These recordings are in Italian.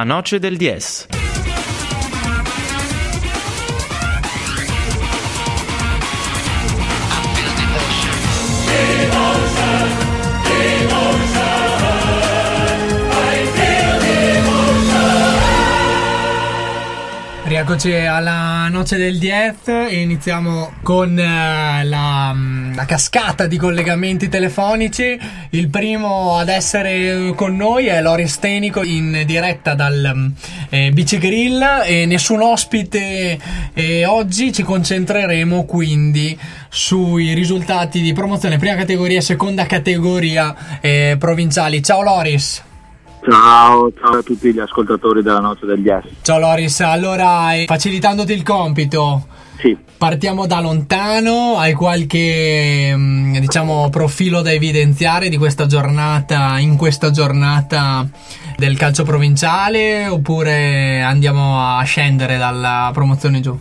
La Noce del Diez. Rieccoci alla noce del Diez e iniziamo con eh, la, mm, la, cascata di collegamenti telefonici. Il primo ad essere con noi è Loris Tenico in diretta dal mm, eh, Bici Grill e nessun ospite e oggi ci concentreremo quindi sui risultati di promozione prima categoria e seconda categoria eh, provinciali. Ciao Loris! Ciao, ciao, a tutti gli ascoltatori della Notte degli Yes. Ciao Loris, allora eh, facilitandoti il compito, sì. partiamo da lontano, hai qualche mm, diciamo, profilo da evidenziare di questa giornata, in questa giornata del calcio provinciale oppure andiamo a scendere dalla promozione in giù?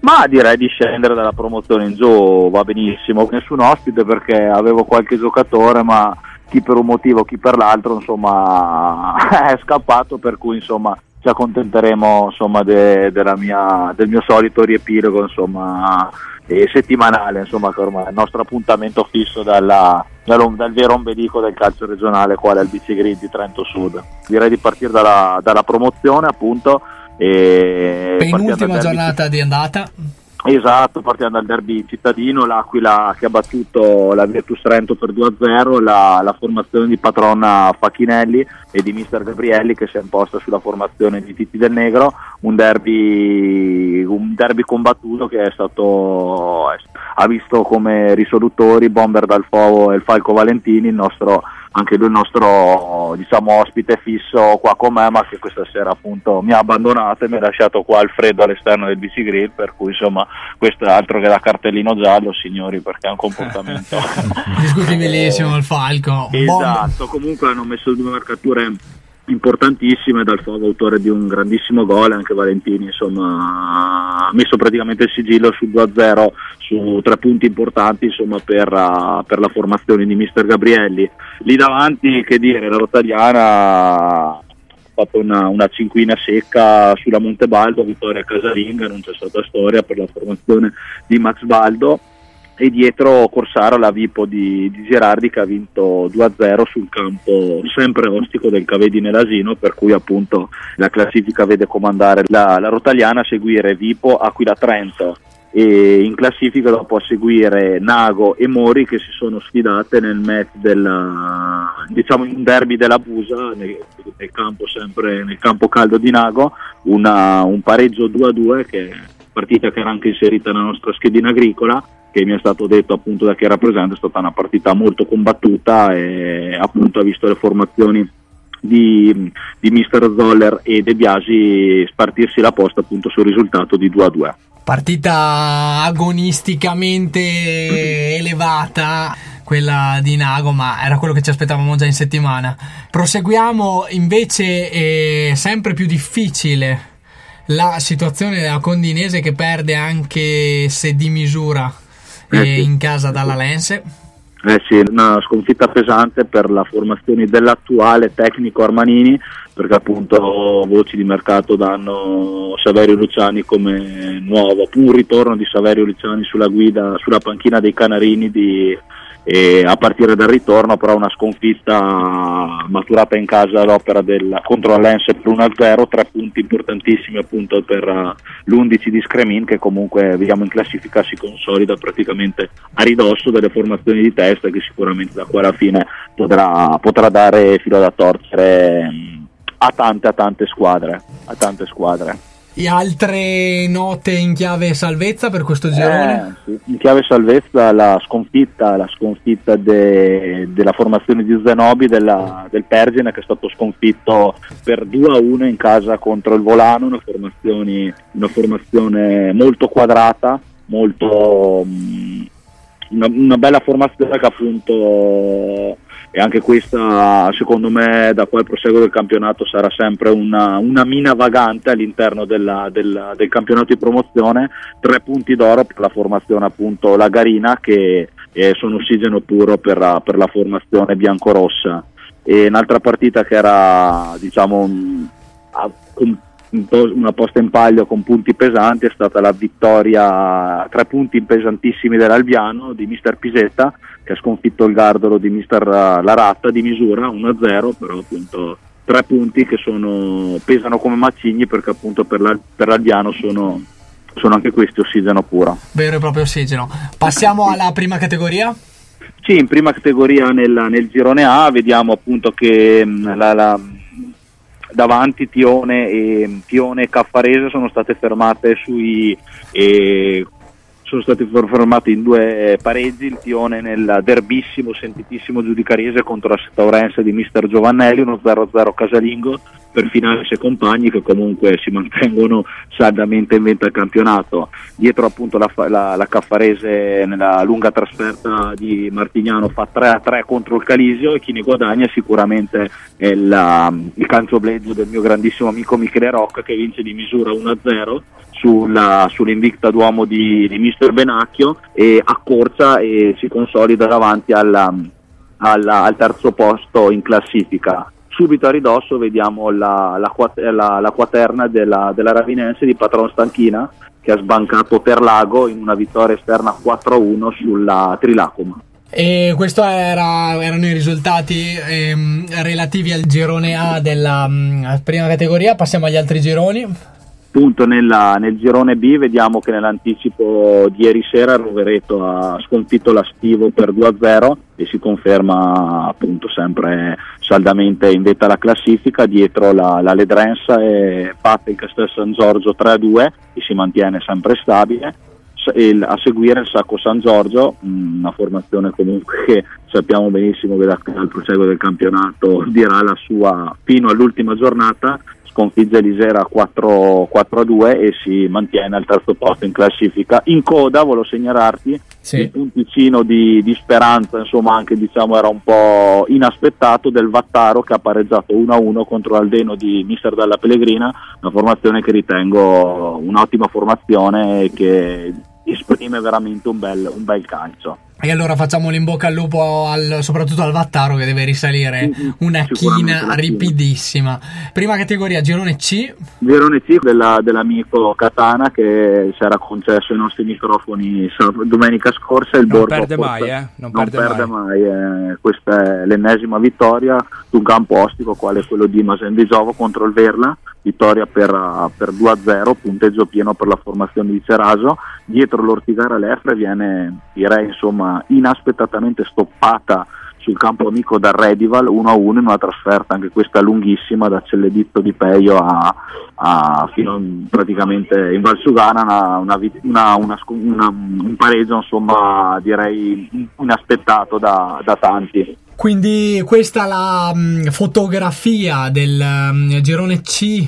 Ma direi di scendere dalla promozione in giù, va benissimo, nessun ospite perché avevo qualche giocatore ma chi per un motivo, chi per l'altro, insomma, è scappato, per cui insomma ci accontenteremo insomma, de, mia, del mio solito riepilogo insomma, eh, settimanale, insomma, che ormai è il nostro appuntamento fisso dalla, dal, dal vero ombelico del calcio regionale, quale è il BC Green di Trento Sud. Direi di partire dalla, dalla promozione, appunto. E Penultima giornata di andata. Esatto, partiamo dal derby cittadino, l'Aquila che ha battuto la Virtus Trento per 2-0, la, la, formazione di Patrona Facchinelli e di Mister Gabrielli che si è imposta sulla formazione di Titti del Negro, un derby, un derby combattuto che stato, ha visto come risolutori Bomber Dal Fovo e il Falco Valentini, il nostro anche lui il nostro diciamo, ospite fisso qua con me, ma che questa sera appunto mi ha abbandonato e mi ha lasciato qua al freddo all'esterno del BC Grill, per cui insomma questo è altro che da cartellino giallo, signori, perché è un comportamento discutibilissimo il falco. Esatto, comunque hanno messo due marcature importantissime dal Fogo, autore di un grandissimo gol, anche Valentini insomma, ha messo praticamente il sigillo sul 2-0 su tre punti importanti insomma, per, uh, per, la formazione di mister Gabrielli. Lì davanti, che dire, la Rotagliana ha fatto una, una cinquina secca sulla Montebaldo, vittoria casalinga, non c'è stata storia per la formazione di Max Baldo e dietro Corsaro la Vipo di, di, Gerardi che ha vinto 2-0 sul campo sempre ostico del Cavedi nell'Asino per cui appunto la classifica vede comandare la, la Rotagliana a seguire Vipo, Aquila Trento. E in classifica dopo a seguire Nago e Mori che si sono sfidate nel match del diciamo in derby della Busa nel, nel, campo sempre nel campo caldo di Nago. Una, un pareggio 2-2 che partita che era anche inserita nella nostra schedina agricola che mi è stato detto appunto da chi era presente è stata una partita molto combattuta e appunto ha visto le formazioni di, di Mister Zoller e De Biasi spartirsi la posta appunto sul risultato di 2 a 2 partita agonisticamente elevata quella di Nago, ma era quello che ci aspettavamo già in settimana. Proseguiamo invece, è sempre più difficile la situazione della Condinese che perde anche se di misura eh sì. in casa dalla Lense. Eh sì, una sconfitta pesante per la formazione dell'attuale tecnico Armanini, perché appunto voci di mercato danno Saverio Luciani come nuovo, un ritorno di Saverio Luciani sulla guida, sulla panchina dei Canarini di e a partire dal ritorno però una sconfitta maturata in casa all'opera del, contro l'Ense per 1-0 tre punti importantissimi appunto per uh, l'11 di Scremin che comunque vediamo in classifica si consolida praticamente a ridosso delle formazioni di testa che sicuramente da qua alla fine potrà, potrà dare filo da torcere um, a tante a tante squadre a tante squadre e altre note in chiave salvezza per questo girone? Eh, in chiave salvezza la sconfitta, la sconfitta de, della formazione di Zenobi della, del Pergine che è stato sconfitto per 2 a 1 in casa contro il Volano, una, una formazione molto quadrata, molto, mm, una, una bella formazione che appunto e anche questa secondo me da qua al proseguo del campionato sarà sempre una, una mina vagante all'interno della, della, del campionato di promozione, tre punti d'oro per la formazione appunto Lagarina che eh, sono ossigeno puro per la, per la formazione biancorossa. E un'altra partita che era diciamo con una posta in palio con punti pesanti è stata la vittoria, tre punti pesantissimi dell'Albiano di mister Pisetta che ha sconfitto il Gardolo di mister Laratta di misura 1-0, però appunto tre punti che sono, pesano come macigni perché appunto per, la, per l'Albiano sono, sono anche questi ossigeno puro. Vero e proprio ossigeno. Passiamo alla prima categoria? Sì, in prima categoria nel, nel girone A vediamo appunto che mm, la, la, davanti Tione e, Tione e Caffarese sono state fermate sui eh, sono stati fermati in due pareggi, il Tione nel derbissimo, sentitissimo giudicariese contro la Staurense di mister Giovannelli, uno 0-0 casalingo per finale e compagni che comunque si mantengono saldamente in venta al campionato. Dietro appunto la, la, la Caffarese nella lunga trasferta di Martignano fa 3-3 contro il Calisio e chi ne guadagna sicuramente è il, il canzobleggio del mio grandissimo amico Michele Rocca che vince di misura 1-0 sulla, sull'invicta d'uomo di, di Mister Benacchio e accorcia e si consolida davanti alla, alla, al terzo posto in classifica. Subito a ridosso vediamo la, la, la quaterna della, della Ravinense di Patron Stanchina che ha sbancato per Lago in una vittoria esterna 4-1 sulla Trilacoma. E questi era, erano i risultati ehm, relativi al girone A della mh, mm, prima categoria. Passiamo agli altri gironi appunto nella, nel girone B vediamo che nell'anticipo di ieri sera Rovereto ha sconfitto la Stivo per 2-0 e si conferma appunto sempre saldamente in vetta alla classifica dietro la, la Ledrensa e batte il Castel San Giorgio 3-2 e si mantiene sempre stabile. E a seguire il Sacco San Giorgio, una formazione comunque che sappiamo benissimo che dal proseguo del campionato dirà la sua fino all'ultima giornata sconfigge l'Isera 4, 4-2 e si mantiene al terzo posto in classifica. In coda, volevo segnalarti, sì. il punticino di, di, speranza, insomma anche diciamo era un po' inaspettato del Vattaro che ha pareggiato 1-1 contro l'Aldeno di Mister Dalla Pellegrina, una formazione che ritengo un'ottima formazione e che esprime veramente un bel, un bel calcio. E allora facciamo in bocca al lupo al, soprattutto al Vattaro che deve risalire una china ripidissima. Prima categoria, girone C. Girone C della, dell'amico Katana che si era concesso i nostri microfoni domenica scorsa. Il non Borgo perde mai, eh? Non, non perde, perde mai. mai eh. Questa è l'ennesima vittoria su un campo ostico quale quello di Masen di Giovo contro il Verla vittoria per, per 2-0, punteggio pieno per la formazione di Ceraso. Dietro l'Ortigara Lefre viene, direi, insomma, inaspettatamente stoppata sul campo amico da Redival 1-1 in una trasferta anche questa lunghissima da Celleditto di Peio a, a fino in, praticamente in Valsugana una, una, una, un pareggio insomma direi inaspettato da, da tanti quindi questa è la um, fotografia del um, girone C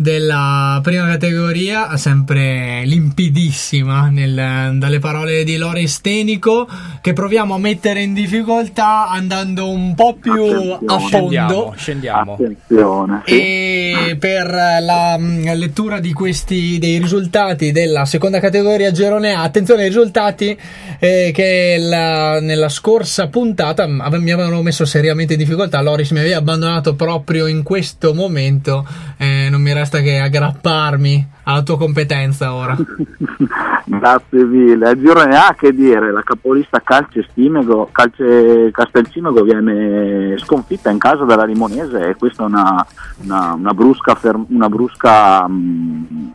della prima categoria, sempre limpidissima nel, dalle parole di Lore Stenico, che proviamo a mettere in difficoltà andando un po' più Attenzione. a fondo. Scendiamo. scendiamo. E per la mm, lettura di questi dei risultati della seconda categoria Girone A, attenzione ai risultati eh, che la, nella scorsa puntata mi avevano messo seriamente in difficoltà. Loris mi aveva abbandonato proprio in questo momento, eh, non mi resta che aggrapparmi alla tua competenza ora. Grazie mille. A girone A che dire, la capolista Calce, Stimego, Calce Castelcimego viene sconfitta in casa dalla Limonese e questa è una, una, una brusca, ferm- una brusca mh,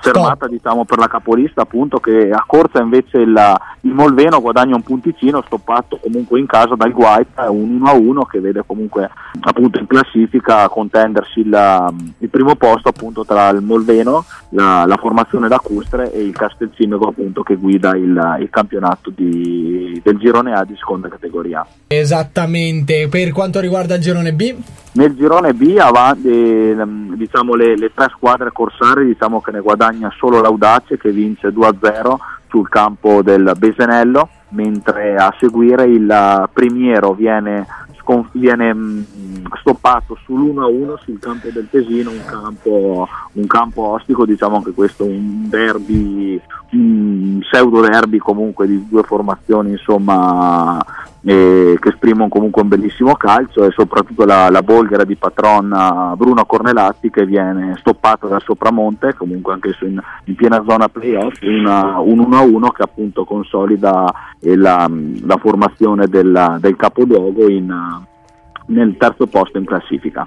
fermata diciamo, per la capolista appunto che a corsa invece il, il, Molveno guadagna un punticino stoppato comunque in casa dal Guaita un 1-1 che vede comunque appunto in classifica contendersi il, il primo posto appunto tra il Molveno la, la formazione lacustre e il Castelcimego appunto che guida il, il campionato di, del girone A di seconda categoria. Esattamente. Per quanto riguarda il girone B? Nel girone B avanti, eh, diciamo, le, le, tre squadre corsarie diciamo che ne guadagna solo l'Audace che vince 2-0 sul campo del Besenello, mentre a seguire il Primiero viene, viene mm, stoppato sull'1-1 sul campo del Tesino, un campo, un campo ostico, diciamo anche questo un derby, un pseudo derby comunque di due formazioni insomma eh, che esprimono comunque un bellissimo calcio e soprattutto la, la Bolghera di patron Bruno Cornelatti che viene stoppato da Sopramonte, comunque anche in, in piena zona playoff, una, un 1-1 che appunto consolida eh, la, la, formazione della, del capoluogo in, nel terzo posto in classifica.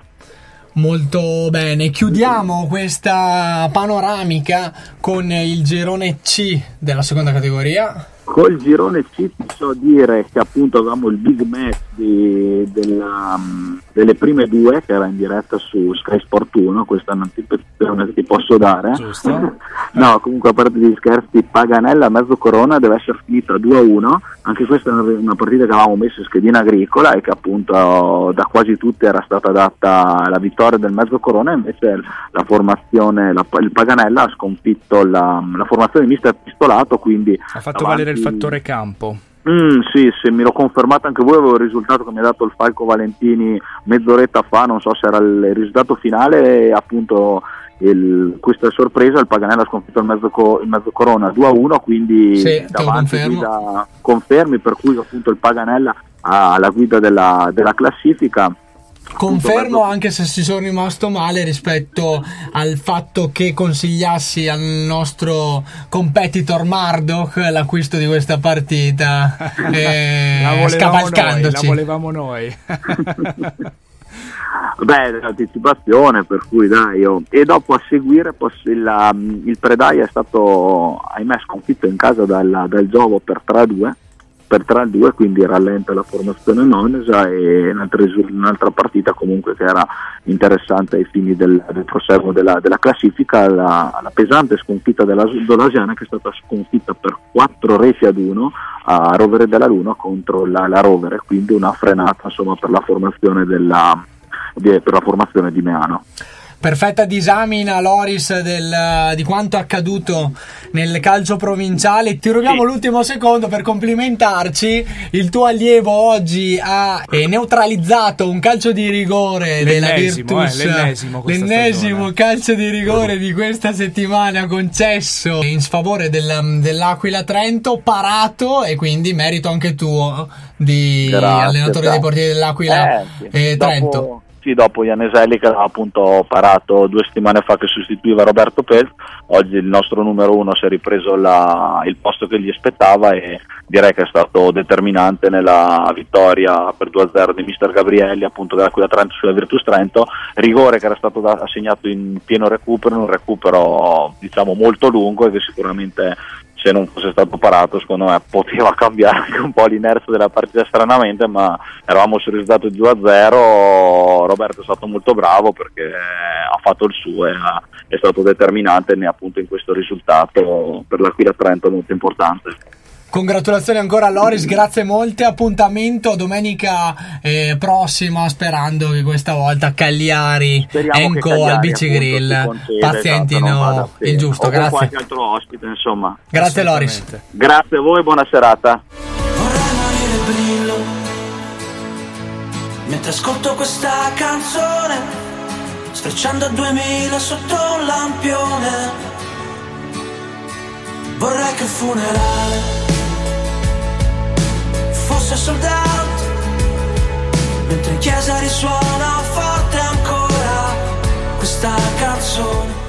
Molto bene, chiudiamo questa panoramica con il girone C della seconda categoria. Col girone C ti so dire che appunto avevamo il big match di, della, delle prime due che era in diretta su Sky Sport 1, questa è un'anticipazione che ti posso dare. Giusto. no, comunque a parte di scherzi, Paganella mezzo corona deve essere finita 2-1, anche questa è una partita che avevamo messo in schedina agricola e che appunto da quasi tutte era stata data la vittoria del mezzo corona, invece la formazione, la, il Paganella ha sconfitto la, la formazione mista pistolato, quindi... Ha fatto valere il fattore campo. Mm, sì, se mi l'ho confermato anche voi, avevo il risultato che mi ha dato il Falco Valentini mezz'oretta fa, non so se era il risultato finale, appunto il, questa sorpresa, il Paganella ha sconfitto il mezzo, co, il mezzo Corona 2-1, quindi sì, davanti guida, confermi, per cui appunto il Paganella ha la guida della, della classifica Confermo anche se ci sono rimasto male rispetto al fatto che consigliassi al nostro competitor Mardok l'acquisto di questa partita eh, la scavalcandoci. Noi, la volevamo noi. Beh, l'anticipazione per cui dai, oh. e dopo a seguire il, um, il Predai è stato ahimè sconfitto in casa dal, dal Giovo per 3-2 per 3-2 quindi rallenta la formazione Nonesa e un'altra, un'altra, partita comunque che era interessante ai fini del, del proseguo della, della, classifica. La, la, pesante sconfitta della Dolasiana che è stata sconfitta per 4 reti ad 1 a Rovere della Luna contro la, la Rovere quindi una frenata insomma, per la della, per la formazione di Meano perfetta disamina Loris del, di quanto accaduto nel calcio provinciale ti rubiamo sì. l'ultimo secondo per complimentarci il tuo allievo oggi ha eh, neutralizzato un calcio di rigore della Virtus eh, l'ennesimo, l'ennesimo calcio di rigore di questa settimana concesso in sfavore del, dell'Aquila Trento parato e quindi merito anche tuo di Grazie, allenatore dei portieri dell'Aquila eh, sì. eh, Trento Dopo sì, dopo Ianeselli che aveva appunto parato due settimane fa che sostituiva Roberto Pez, oggi il nostro numero uno si è ripreso la, il posto che gli aspettava e direi che è stato determinante nella vittoria per 2-0 di mister Gabrielli appunto dell'Aquila Trento sulla Virtus Trento, rigore che era stato da, assegnato in pieno recupero, un recupero diciamo molto lungo e che sicuramente se non fosse stato parato secondo me poteva cambiare anche un po' l'inerzia della partita stranamente ma eravamo sul risultato 2-0 Roberto è stato molto bravo perché ha fatto il suo e è stato determinante appunto in questo risultato per l'Aquila Trento molto importante Congratulazioni ancora a Loris, grazie molte. Appuntamento domenica eh, prossima, sperando che questa volta Cagliari, Enco Cagliari, al Bici Grill pazientino esatto, il giusto. grazie. qualche altro ospite, insomma. Grazie Loris. Grazie a voi, buona serata. Mentre ascolto questa canzone, sfrecciando a 2000 sotto un lampione, vorrei che il funerale fosse sold out Mentre in chiesa risuona forte ancora questa canzone.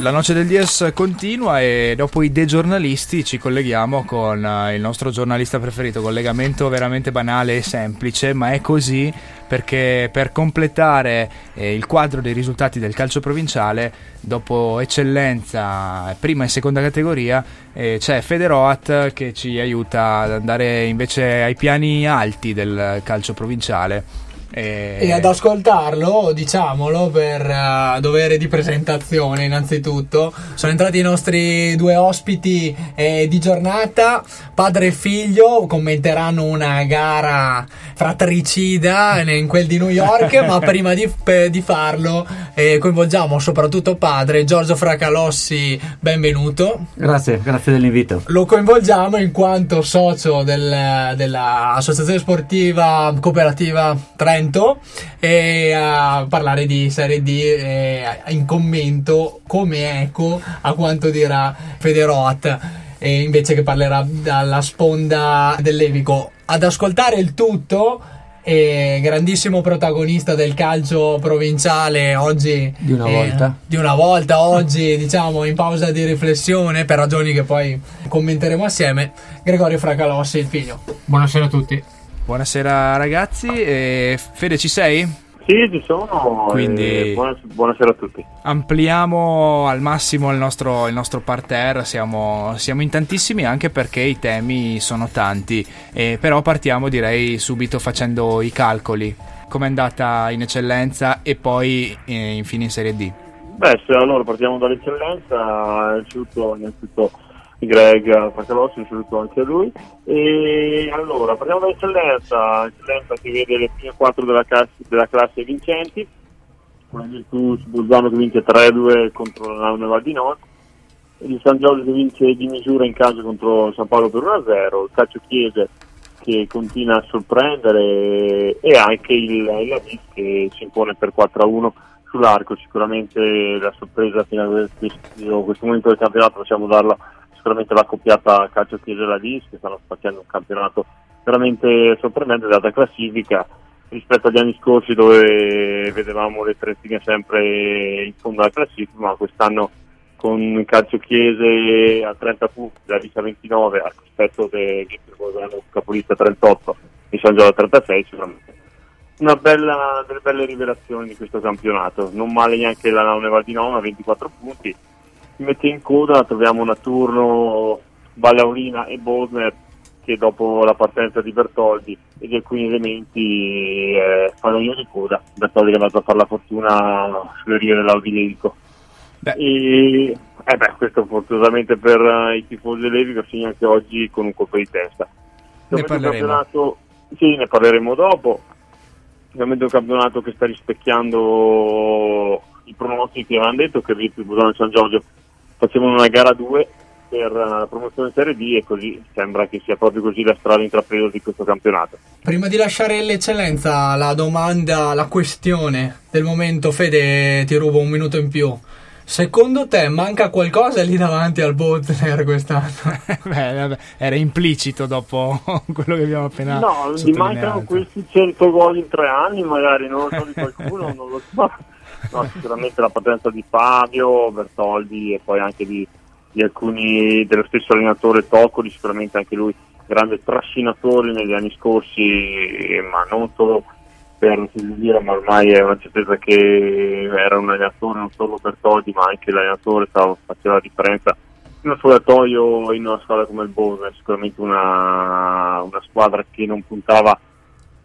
La noce del Dies continua e dopo i degiornalisti ci colleghiamo con eh, il nostro giornalista preferito, collegamento veramente banale e semplice, ma è così perché per completare eh, il quadro dei risultati del calcio provinciale, dopo eccellenza prima e seconda categoria, eh, c'è Federoat che ci aiuta ad andare invece ai piani alti del calcio provinciale. E... e, ad ascoltarlo, diciamolo, per uh, dovere di presentazione innanzitutto, sono entrati i nostri due ospiti eh, di giornata, padre e figlio, commenteranno una gara fratricida in quel di New York, ma prima di, di farlo eh, coinvolgiamo soprattutto padre Giorgio Fracalossi, benvenuto. Grazie, grazie dell'invito. Lo coinvolgiamo in quanto socio del, dell'associazione sportiva cooperativa 3 Trento e a parlare di Serie D eh, in commento come eco a quanto dirà Federoat e invece che parlerà dalla sponda dell'Evico ad ascoltare il tutto e grandissimo protagonista del calcio provinciale oggi Di una eh, volta. di una volta oggi diciamo in pausa di riflessione per ragioni che poi commenteremo assieme Gregorio Fracalossi il figlio Buonasera a tutti. Buonasera ragazzi, e Fede ci sei? Sì, ci sono. Quindi- buonas- buonasera a tutti. Ampliamo al massimo il nostro, il nostro parterre, siamo, siamo in tantissimi anche perché i temi sono tanti, e però partiamo direi subito facendo i calcoli. Com'è andata in eccellenza e poi eh, infine in Serie D? Beh, se allora partiamo dall'eccellenza, innanzitutto Greg Fracalossi, un saluto anche a lui. E allora, partiamo dall'eccellenza, eccellenza che vede le prime quattro della, classe, della classe vincenti, con il Virtus Bolzano che vince 3-2 contro la Naune Val di Nord, il San Giorgio che vince di misura in casa contro San Paolo per 1-0, il Calcio Chiese che continua a sorprendere e anche il, il Lavis che si impone per 4-1 sull'arco. Sicuramente la sorpresa fino a questo, questo momento del campionato possiamo darla sicuramente la coppiata Calcio Chiesa e Lavis che stanno facendo un campionato veramente sorprendente data classifica rispetto agli anni scorsi dove vedevamo le Trentine sempre in fondo alla classifica, ma quest'anno con calcio chiese a 30 punti, la Risa 29 a rispetto del capolista 38 e San Giorgio a 36 sicuramente una bella, delle belle rivelazioni di questo campionato. Non male neanche la Naune Val di Nona 24 punti si mette in coda troviamo una turno Ballaurina e Bosner che dopo la partenza di Bertoldi e di alcuni elementi eh, fanno io di coda Bertoldi che è andato a fare la fortuna sulle rive dell'Audilerico Beh. e eh beh, questo fortunatamente per eh, i tifosi dell'Evico segna anche oggi con un colpo di testa. Ne parleremo. Sì, ne parleremo dopo. Ovviamente un campionato che sta rispecchiando i pronostici che avevano detto che Virtus Bolzano e San Giorgio facevano una gara 2 per eh, la promozione in Serie D e così sembra che sia proprio così la strada intrapresa di questo campionato. Prima di lasciare l'eccellenza, la domanda, la questione del momento, Fede, ti rubo un minuto in più. Secondo te manca qualcosa lì davanti al Botner quest'anno? Beh, vabbè, era implicito dopo quello che abbiamo appena No, gli mancano questi 100 gol in tre anni, magari non lo so di qualcuno, non lo so. No, sicuramente la partenza di Fabio, Bertoldi e poi anche di, di alcuni dello stesso allenatore Toccoli, sicuramente anche lui grande trascinatore negli anni scorsi, ma non solo per dire, ma ormai è una certezza che era un allenatore non solo Bertoldi, ma anche l'allenatore stava, faceva la differenza. In uno spogliatoio in una squadra come il Bournemouth, sicuramente una, una squadra che non puntava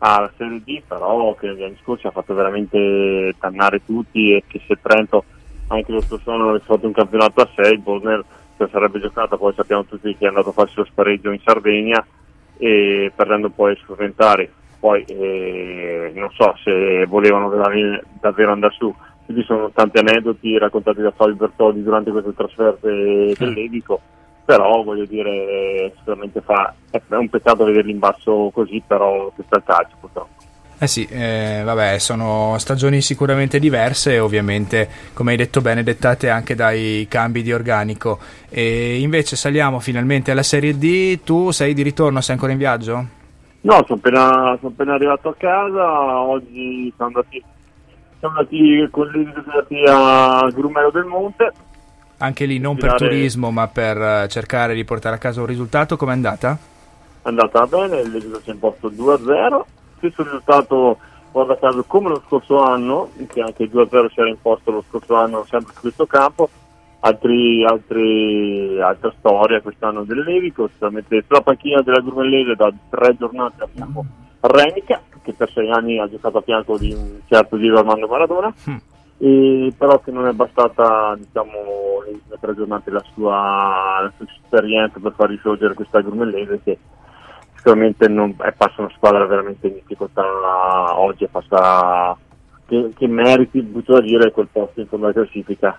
alla Serie D, però che negli anni scorsi ha fatto veramente tannare tutti e che se Trento anche lo scorso anno avesse fatto un campionato a 6, il Bournemouth se la sarebbe giocata, poi sappiamo tutti che è andato a farsi lo spareggio in Sardegna e perdendo poi su Ventari. Poi eh, non so se volevano davvero andare su, quindi sono tanti aneddoti raccontati da Fabio Bertoldi durante queste trasferte dell'Evico, però voglio dire sicuramente fa, è un peccato vederli in basso così, però questo è il calcio purtroppo. Eh sì, eh, vabbè, sono stagioni sicuramente diverse, ovviamente, come hai detto bene, dettate anche dai cambi di organico. E invece saliamo finalmente alla Serie D. Tu sei di ritorno, sei ancora in viaggio? No, sono appena, sono appena arrivato a casa, oggi siamo andati, siamo andati con andati a Grumelo del Monte, Anche lì non per turismo, ma per eh, cercare di portare a casa un risultato. Com'è andata? è andata bene, l'Evico si è imposto 2-0, stesso risultato guarda caso come lo scorso anno, che anche il 2-0 si era imposto lo scorso anno sempre su questo campo, altri, altri, altra storia quest'anno dell'Evico, sicuramente sulla panchina della Grumellese da tre giornate abbiamo Renica, che per sei anni ha giocato a fianco di un certo Diego Armando Maradona, Mm. E però che non è bastata diciamo in tre giornate la sua, la sua esperienza per far risorgere questa Grumellese che sicuramente non, è passa una squadra veramente in difficoltà oggi è passa che, che meriti butto da dire quel posto in fondo alla classifica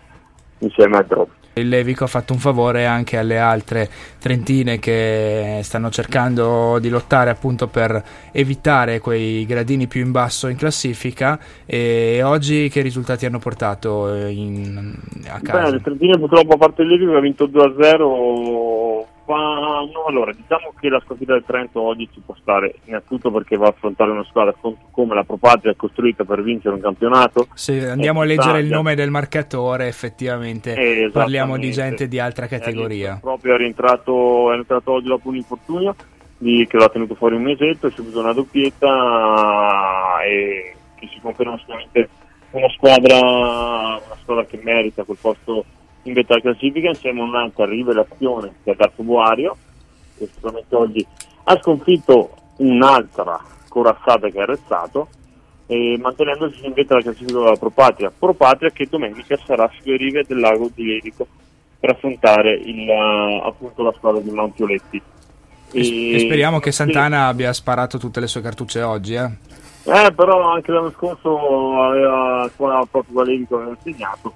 insieme al Drop Il Levico ha fatto un favore anche alle altre trentine che stanno cercando di lottare appunto per evitare quei gradini più in basso in classifica. E oggi che risultati hanno portato eh, in- a Beh, casa? le Trentine purtroppo a parte il Levi ha vinto 2-0 fa no, allora diciamo che la sconfitta del Trento oggi ci può stare innanzitutto perché va a affrontare una squadra come la Propatria è costruita per vincere un campionato. Se andiamo a leggere il nome del marcatore, effettivamente eh, parliamo di gente di altra categoria. È proprio è rientrato, è rientrato oggi dopo un infortunio di, che l'ha tenuto fuori un mesetto, è subito una doppietta e che si conferma sicuramente una squadra, una squadra che merita quel posto in vetta classifica insieme a un'altra rivelazione che è Darko Buario che sicuramente oggi ha sconfitto un'altra corazzata che è arrestato e mantenendosi in vetta la classifica della Propatria Propatria che domenica sarà sulle rive del lago di Lerico per affrontare il, appunto la squadra di Montioletti e, e speriamo che Santana sì. abbia sparato tutte le sue cartucce oggi eh? Eh, però anche l'anno scorso aveva qua proprio Valerico aveva insegnato.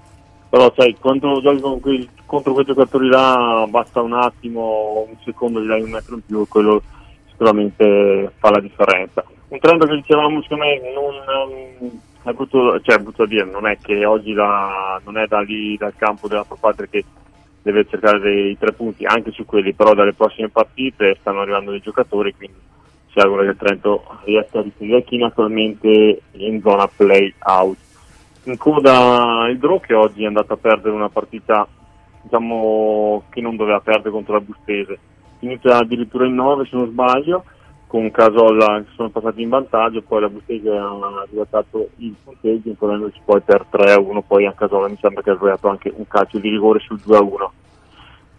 Però sai, quando giochi con quei, contro quei giocatori là basta un attimo, un secondo, gli dai un metro in più e quello sicuramente fa la differenza. Un trend che dicevamo secondo me non è brutto, cioè, brutto a dire, non è che oggi la, non è da lì dal campo della Propatria che deve cercare dei tre punti, anche su quelli, però dalle prossime partite stanno arrivando dei giocatori, quindi si augura che Trento riesca a risalire China attualmente in zona play out. In coda il Dro che oggi è andato a perdere una partita diciamo, che non doveva perdere contro la Bustese. Inizia addirittura in 9 se non sbaglio, con Casolla che sono passati in vantaggio, poi la Bustese ha ribaltato il punteggio, imponendoci poi per 3-1, poi a Casolla mi sembra che ha sbagliato anche un calcio di rigore sul 2-1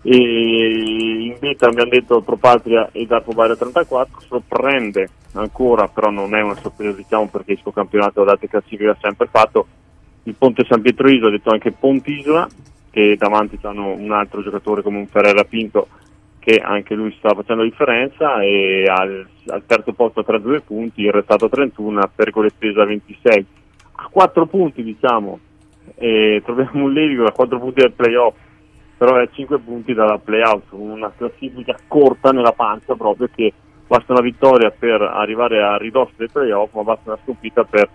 e in beta abbiamo detto Propatria e Darpo Baia 34 sorprende ancora però non è una sorpresa diciamo perché il suo campionato date classifica ha sempre fatto il Ponte San Pietro Isola ha detto anche Pontisola che davanti hanno un altro giocatore come un Ferrera Pinto che anche lui sta facendo la differenza e al, al terzo posto a 32 punti il restato 31 a Pergolestesa 26 a 4 punti diciamo e troviamo un Levico a 4 punti del playoff però è 5 punti dalla playout, una classifica corta nella pancia proprio che basta una vittoria per arrivare a ridosso dei playoff, ma basta una sconfitta per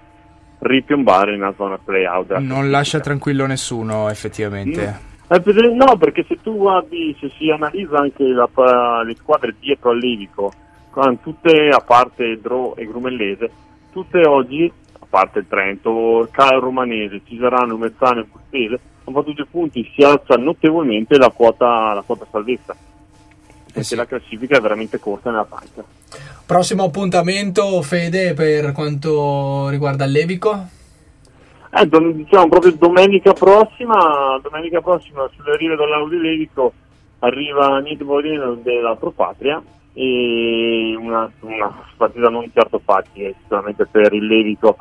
ripiombare in una zona playout. Non lascia tranquillo nessuno effettivamente. Mm. No, perché se tu guardi, se si analizza anche la, le squadre dietro al Livico, tutte a parte Dro e Grumellese, tutte oggi, a parte il Trento, Cal Romanese, Cisarano, Mezzano e Bustese, hanno fatto due punti, si alza notevolmente la quota, la quota salvezza. Perché eh sì. la classifica è veramente corta nella pancia. Prossimo appuntamento, Fede, per quanto riguarda il Levico? Eh, diciamo proprio domenica prossima, domenica prossima sulle rive del lago di Levico arriva Nito Bolino della Propatria e una, una partita non certo facile sicuramente per il Levico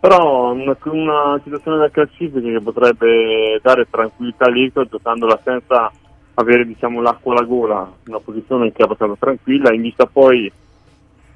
però una, una situazione da classifica che potrebbe dare tranquillità all'Inter giocandola senza avere diciamo, l'acqua alla gola, una posizione che è abbastanza tranquilla, in vista poi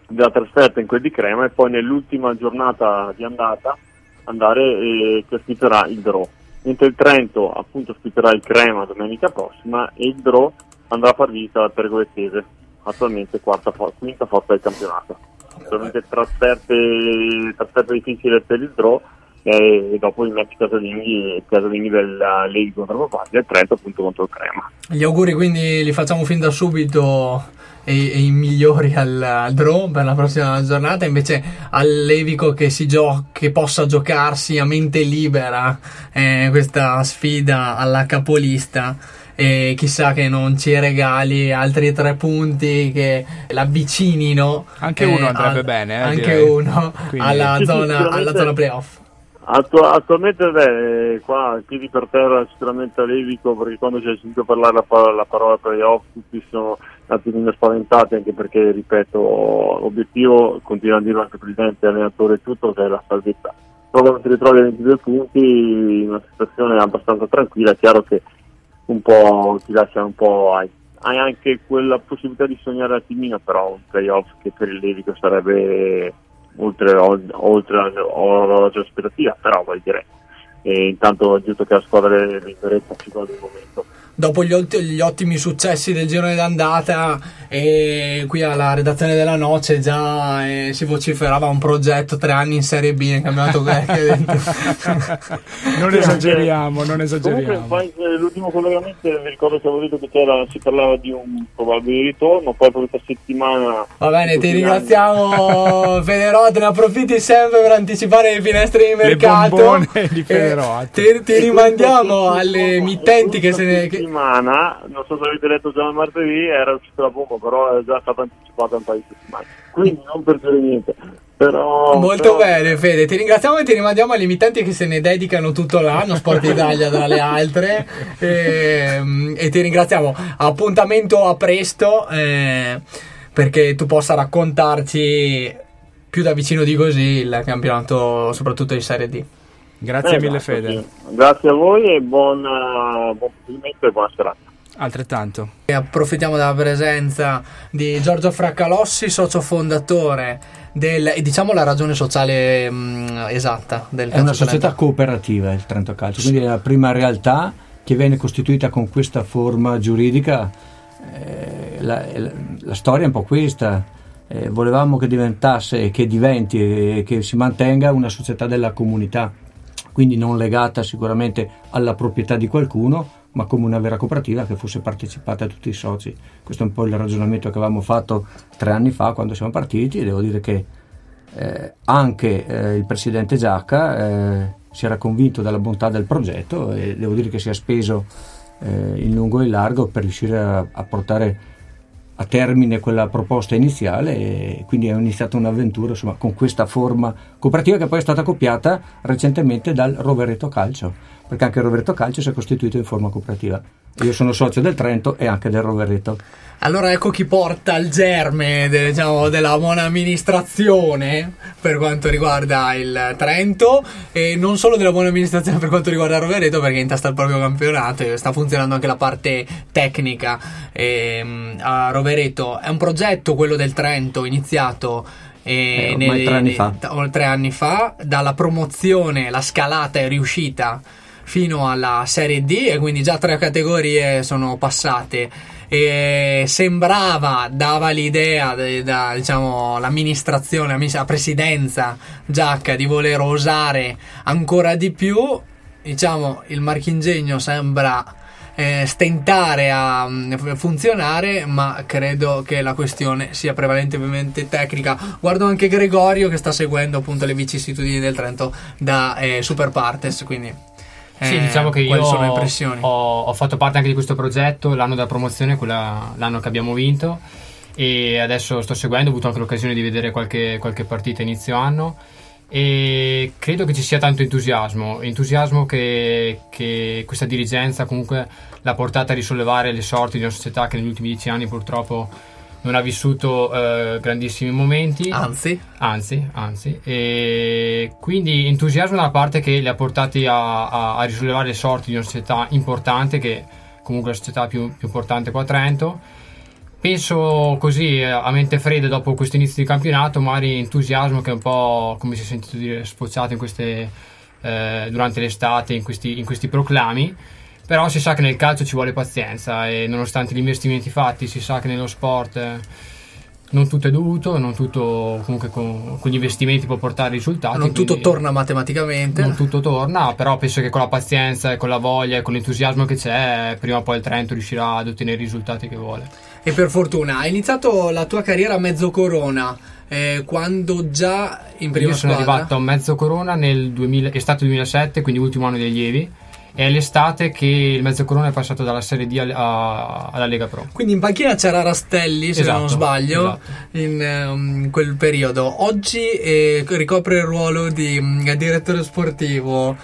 della trasferta in quel di Crema e poi nell'ultima giornata di andata andare e che ospiterà il Draw. Mentre il Trento appunto ospiterà il Crema domenica prossima e il Draw andrà a far visita al Pergolettese, attualmente quarta, quinta forza del campionato solamente trasferte, trasferte difficili per il draw e dopo i match casalinghi, casalinghi della Lega contro Papaglia e Trento appunto contro il Crema. Gli auguri quindi li facciamo fin da subito e, e i migliori al, al, draw per la prossima giornata invece al Levico che, si gio- che possa giocarsi a mente libera eh, questa sfida alla capolista e chissà che non ci regali altri tre punti che l'avvicinino anche eh, uno andrebbe al, bene eh, anche direi. uno Quindi... alla, zona, alla zona playoff Attu- attualmente beh, qua piedi per terra sicuramente a Levico perché quando c'è sentito parlare la, parola, la parola playoff tutti sono un attimino spaventati anche perché ripeto l'obiettivo continua a dire anche il presidente allenatore e tutto che è la salvezza. Però ti ritrovi a 22 punti in una situazione abbastanza tranquilla è chiaro che un po' ti lascia un po' hai, hai anche quella possibilità di sognare la timina però un playoff che per il Levico sarebbe oltre, oltre l'orologio aspettativa però vuol dire e intanto è giusto che la squadra di Beretta ci gode il momento dopo gli, gli, ottimi successi del girone d'andata e qui alla redazione della Noce già eh, si vociferava un progetto tre anni in Serie B nel campionato greco. non esageriamo, non esageriamo. Comunque, poi, eh, l'ultimo collegamento mi ricordo che avevo detto che c'era, si parlava di un probabile ritorno, poi per questa settimana... Va bene, ti ringraziamo Federot, ne approfitti sempre per anticipare le finestre di mercato. bombone di Eh, Federot. ti, ti rimandiamo alle emittenti che se ne... che- settimana, non so se avete letto già martedì, era uscita la bomba, però è già stata anticipata un paio di settimane. Quindi non per dire niente. Però, Molto però- bene Fede, ti ringraziamo e ti rimandiamo alle emittenti che se ne dedicano tutto l'anno, Sport Italia tra le altre e, e ti ringraziamo, appuntamento a presto eh, perché tu possa raccontarci più da vicino di così il campionato soprattutto in Serie D. Grazie Eh, mille Fede. sì. Grazie a voi e buon, eh, buon proseguimento e buona serata. Altrettanto. E approfittiamo della presenza di Giorgio Fraccalossi, socio fondatore del, e diciamo la ragione sociale mh, esatta del È una società Trento. cooperativa il Trento Calcio, quindi è la prima realtà che viene costituita con questa forma giuridica. Eh, la, la- la storia è un po' questa. Eh, volevamo che diventasse, che diventi e che si mantenga una società della comunità, quindi non legata sicuramente alla proprietà di qualcuno, ma come una vera cooperativa che fosse partecipata a tutti i soci. Questo è un po' il ragionamento che avevamo fatto tre anni fa quando siamo partiti e devo dire che eh, anche eh, il presidente Giacca eh, si era convinto della bontà del progetto e devo dire che si è speso eh, in lungo e in largo per riuscire a, a portare a termine quella proposta iniziale e quindi è iniziata un'avventura insomma, con questa forma cooperativa che poi è stata copiata recentemente dal Rovereto Calcio perché anche il Rovereto Calcio si è costituito in forma cooperativa io sono socio del Trento e anche del Rovereto Allora ecco chi porta il germe de- diciamo, della buona amministrazione per quanto riguarda il Trento e non solo della buona amministrazione per quanto riguarda il Rovereto perché intesta il proprio campionato e sta funzionando anche la parte tecnica ehm, a Rovereto. È un progetto quello del Trento iniziato eh, Eh, ormai tre anni fa. t- tre anni fa, dalla promozione, la scalata è riuscita fino alla Serie D e quindi già tre categorie sono passate. E sembrava, dava l'idea de- da diciamo, l'amministrazione, la presidenza Giacca di voler osare ancora di più. Diciamo, il marchingegno sembra eh, stentare a mm, funzionare, ma credo che la questione sia prevalentemente tecnica. Guardo anche Gregorio che sta seguendo appunto le vicissitudini del Trento da eh, Super Partes, quindi Sì, eh, diciamo che io? Ho, ho fatto parte anche di questo progetto l'anno della promozione, quella- l'anno che abbiamo vinto e adesso sto seguendo, ho avuto anche l'occasione di vedere qualche, qualche partita inizio anno e credo che ci sia tanto entusiasmo, entusiasmo che, che questa dirigenza comunque l'ha portata a risollevare le sorti di una società che negli ultimi dieci anni purtroppo non ha vissuto eh, grandissimi momenti. Anzi, Anzi, anzi, e quindi entusiasmo da parte che li ha portati a, a- a risollevare le sorti di una società importante, che comunque è la società più, più importante qua a Trento. Penso così eh, a mente fredda dopo questo inizio di campionato, magari entusiasmo che è un po' come si è sentito dire sfociato in queste, eh, durante l'estate in questi, in questi proclami. Però si sa che nel calcio ci vuole pazienza e nonostante gli investimenti fatti, si sa che nello sport eh, non tutto è dovuto, non tutto comunque con, con gli investimenti può portare risultati. non tutto torna matematicamente. Non tutto torna, però penso che con la pazienza e con la voglia e con l'entusiasmo che c'è, prima o poi il Trento riuscirà ad ottenere i risultati che vuole. E per fortuna, hai iniziato la tua carriera a mezzo corona, eh, quando già in prima Io sono squadra. arrivato a mezzo corona nel 2000, estate 2007, quindi ultimo anno degli allievi. È l'estate che il mezzo corona è passato dalla Serie D a- alla Lega Pro. Quindi in panchina c'era Rastelli, se Esatto, non sbaglio, esatto. in ehm, quel periodo. Oggi eh, ricopre il ruolo di mm, direttore sportivo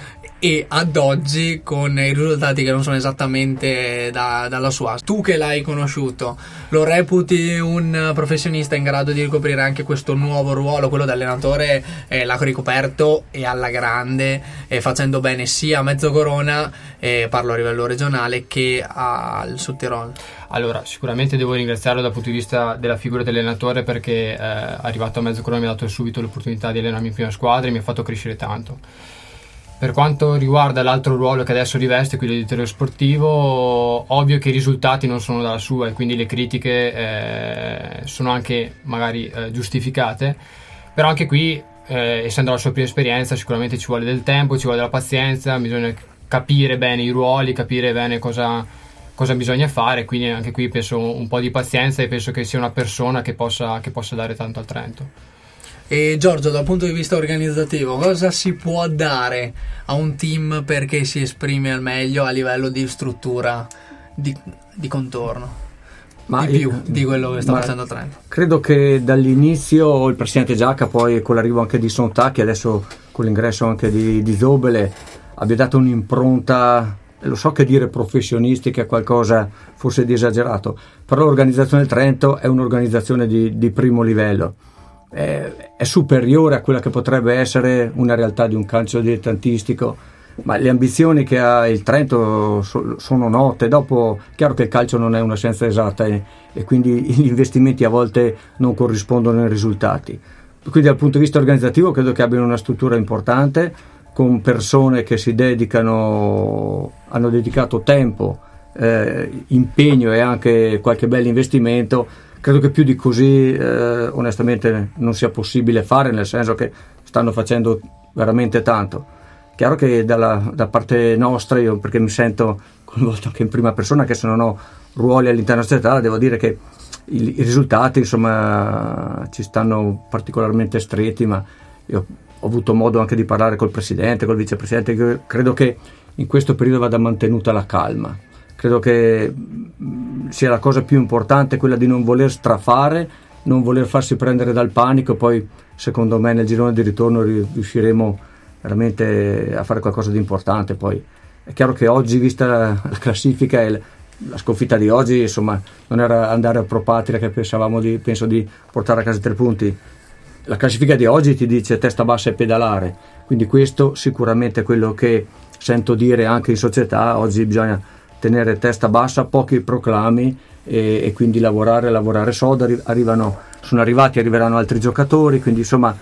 e ad oggi con i risultati che non sono esattamente da- dalla sua. Tu che l'hai conosciuto, lo reputi un professionista in grado di ricoprire anche questo nuovo ruolo, quello da allenatore, eh, l'ha ricoperto e alla grande, eh, facendo bene sia a mezzo corona, eh, parlo a livello regionale, che al Sud Tirol. Allora, sicuramente devo ringraziarlo dal punto di vista della figura dell'allenatore perché eh, arrivato a mezzo corona mi ha dato subito l'opportunità di allenarmi in prima squadra e mi ha fatto crescere tanto. Per quanto riguarda l'altro ruolo che adesso riveste, quello di direttore sportivo, ovvio che i risultati non sono dalla sua e quindi le critiche eh, sono anche magari eh, giustificate, però anche qui, eh, essendo la sua prima esperienza, sicuramente ci vuole del tempo, ci vuole della pazienza, bisogna capire bene i ruoli, capire bene cosa, cosa bisogna fare, quindi anche qui penso un po' di pazienza e penso che sia una persona che possa, che possa dare tanto al Trento. E Giorgio, dal punto di vista organizzativo, cosa si può dare a un team perché si esprime al meglio a livello di struttura, di, di contorno? Ma di più io, di quello che sta facendo Trento. Credo che dall'inizio il presidente Giacca, poi con l'arrivo anche di Sontacchi, adesso con l'ingresso anche di, di Zobele, abbia dato un'impronta lo so che dire professionistica è qualcosa forse di esagerato, però l'organizzazione del Trento è un'organizzazione di, di primo livello è, è superiore a quella che potrebbe essere una realtà di un calcio dilettantistico ma le ambizioni che ha il Trento so, sono note. Dopo, chiaro che il calcio non è una scienza esatta e, e, quindi gli investimenti a volte non corrispondono ai risultati. Quindi, dal punto di vista organizzativo, credo che abbiano una struttura importante con persone che si dedicano, hanno dedicato tempo, eh, impegno e anche qualche bel investimento credo che più di così eh, onestamente non sia possibile fare, nel senso che stanno facendo veramente tanto. Chiaro che dalla, da parte nostra, io perché mi sento coinvolto anche in prima persona, che se non ho ruoli all'interno della società, devo dire che i, i risultati insomma ci stanno particolarmente stretti, ma io ho avuto modo anche di parlare col presidente, col vicepresidente, credo che in questo periodo vada mantenuta la calma credo che mm, sia la cosa più importante quella di non voler strafare, non voler farsi prendere dal panico, poi secondo me nel girone di ritorno riusciremo veramente a fare qualcosa di importante. Poi è chiaro che oggi, vista la, la classifica e la sconfitta di oggi, insomma, non era andare a Pro Patria che pensavamo di, penso di portare a casa tre punti. La classifica di oggi ti dice testa bassa e pedalare, quindi questo sicuramente è quello che sento dire anche in società. Oggi bisogna tenere testa bassa, pochi proclami e, e quindi lavorare, lavorare sodo. Arrivano, sono arrivati, arriveranno altri giocatori, quindi insomma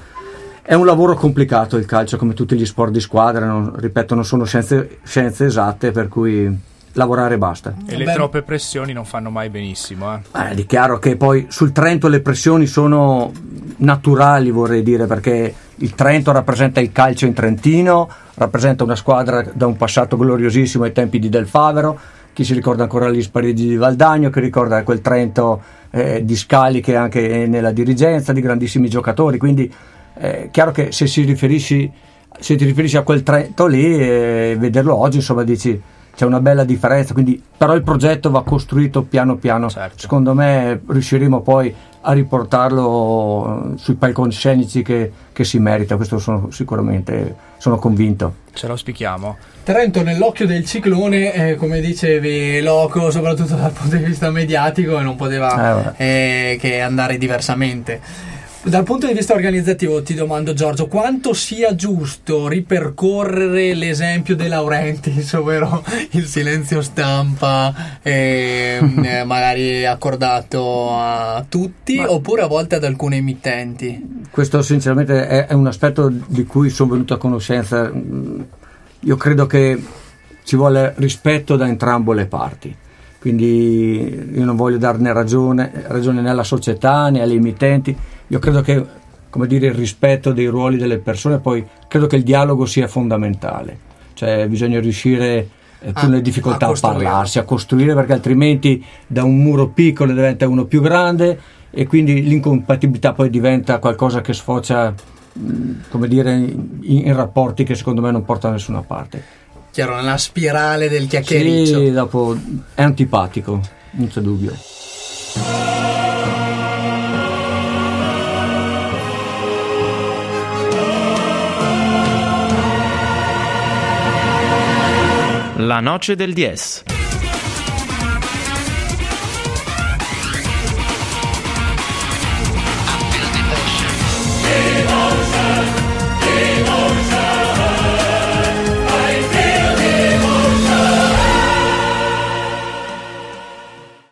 è un lavoro complicato il calcio come tutti gli sport di squadra, non, ripeto non sono scienze, scienze esatte per cui lavorare basta. E le troppe pressioni non fanno mai benissimo. Eh. Eh, è chiaro che poi sul Trento le pressioni sono naturali, vorrei dire, perché il Trento rappresenta il calcio in Trentino, rappresenta una squadra da un passato gloriosissimo ai tempi di Del Favero. Chi si ricorda ancora gli sparigi di Valdagno, che ricorda quel Trento eh, di Scali che è anche nella dirigenza, di grandissimi giocatori. Quindi è chiaro che se, si riferisci, se ti riferisci a quel Trento lì, eh, vederlo oggi, insomma, dici c'è una bella differenza, quindi, però il progetto va costruito piano piano. Certo. Secondo me riusciremo poi a riportarlo sui palcoscenici che, che si merita, questo sono sicuramente, sono convinto. Ce lo auspichiamo. Trento nell'occhio del ciclone, eh, come dicevi Loco, soprattutto dal punto di vista mediatico, non poteva eh, eh, che andare diversamente. Dal punto di vista organizzativo ti domando Giorgio, quanto sia giusto ripercorrere l'esempio De Laurentiis, ovvero il silenzio stampa ehm, eh, magari accordato a tutti Ma oppure a volte ad alcune emittenti? Questo sinceramente è, è un aspetto di cui sono venuto a conoscenza. Io credo che ci vuole rispetto da entrambe le parti quindi io non voglio darne ragione, ragione né alla società né agli emittenti, io credo che come dire, il rispetto dei ruoli delle persone, poi credo che il dialogo sia fondamentale, cioè bisogna riuscire eh, pur nelle difficoltà a, a parlarsi, a costruire, perché altrimenti da un muro piccolo diventa uno più grande e quindi l'incompatibilità poi diventa qualcosa che sfocia come dire, in, in rapporti che secondo me non portano da nessuna parte. Chiaro, nella spirale del chiacchiericcio. Sì, dopo è antipatico, non c'è dubbio. La noce del DS.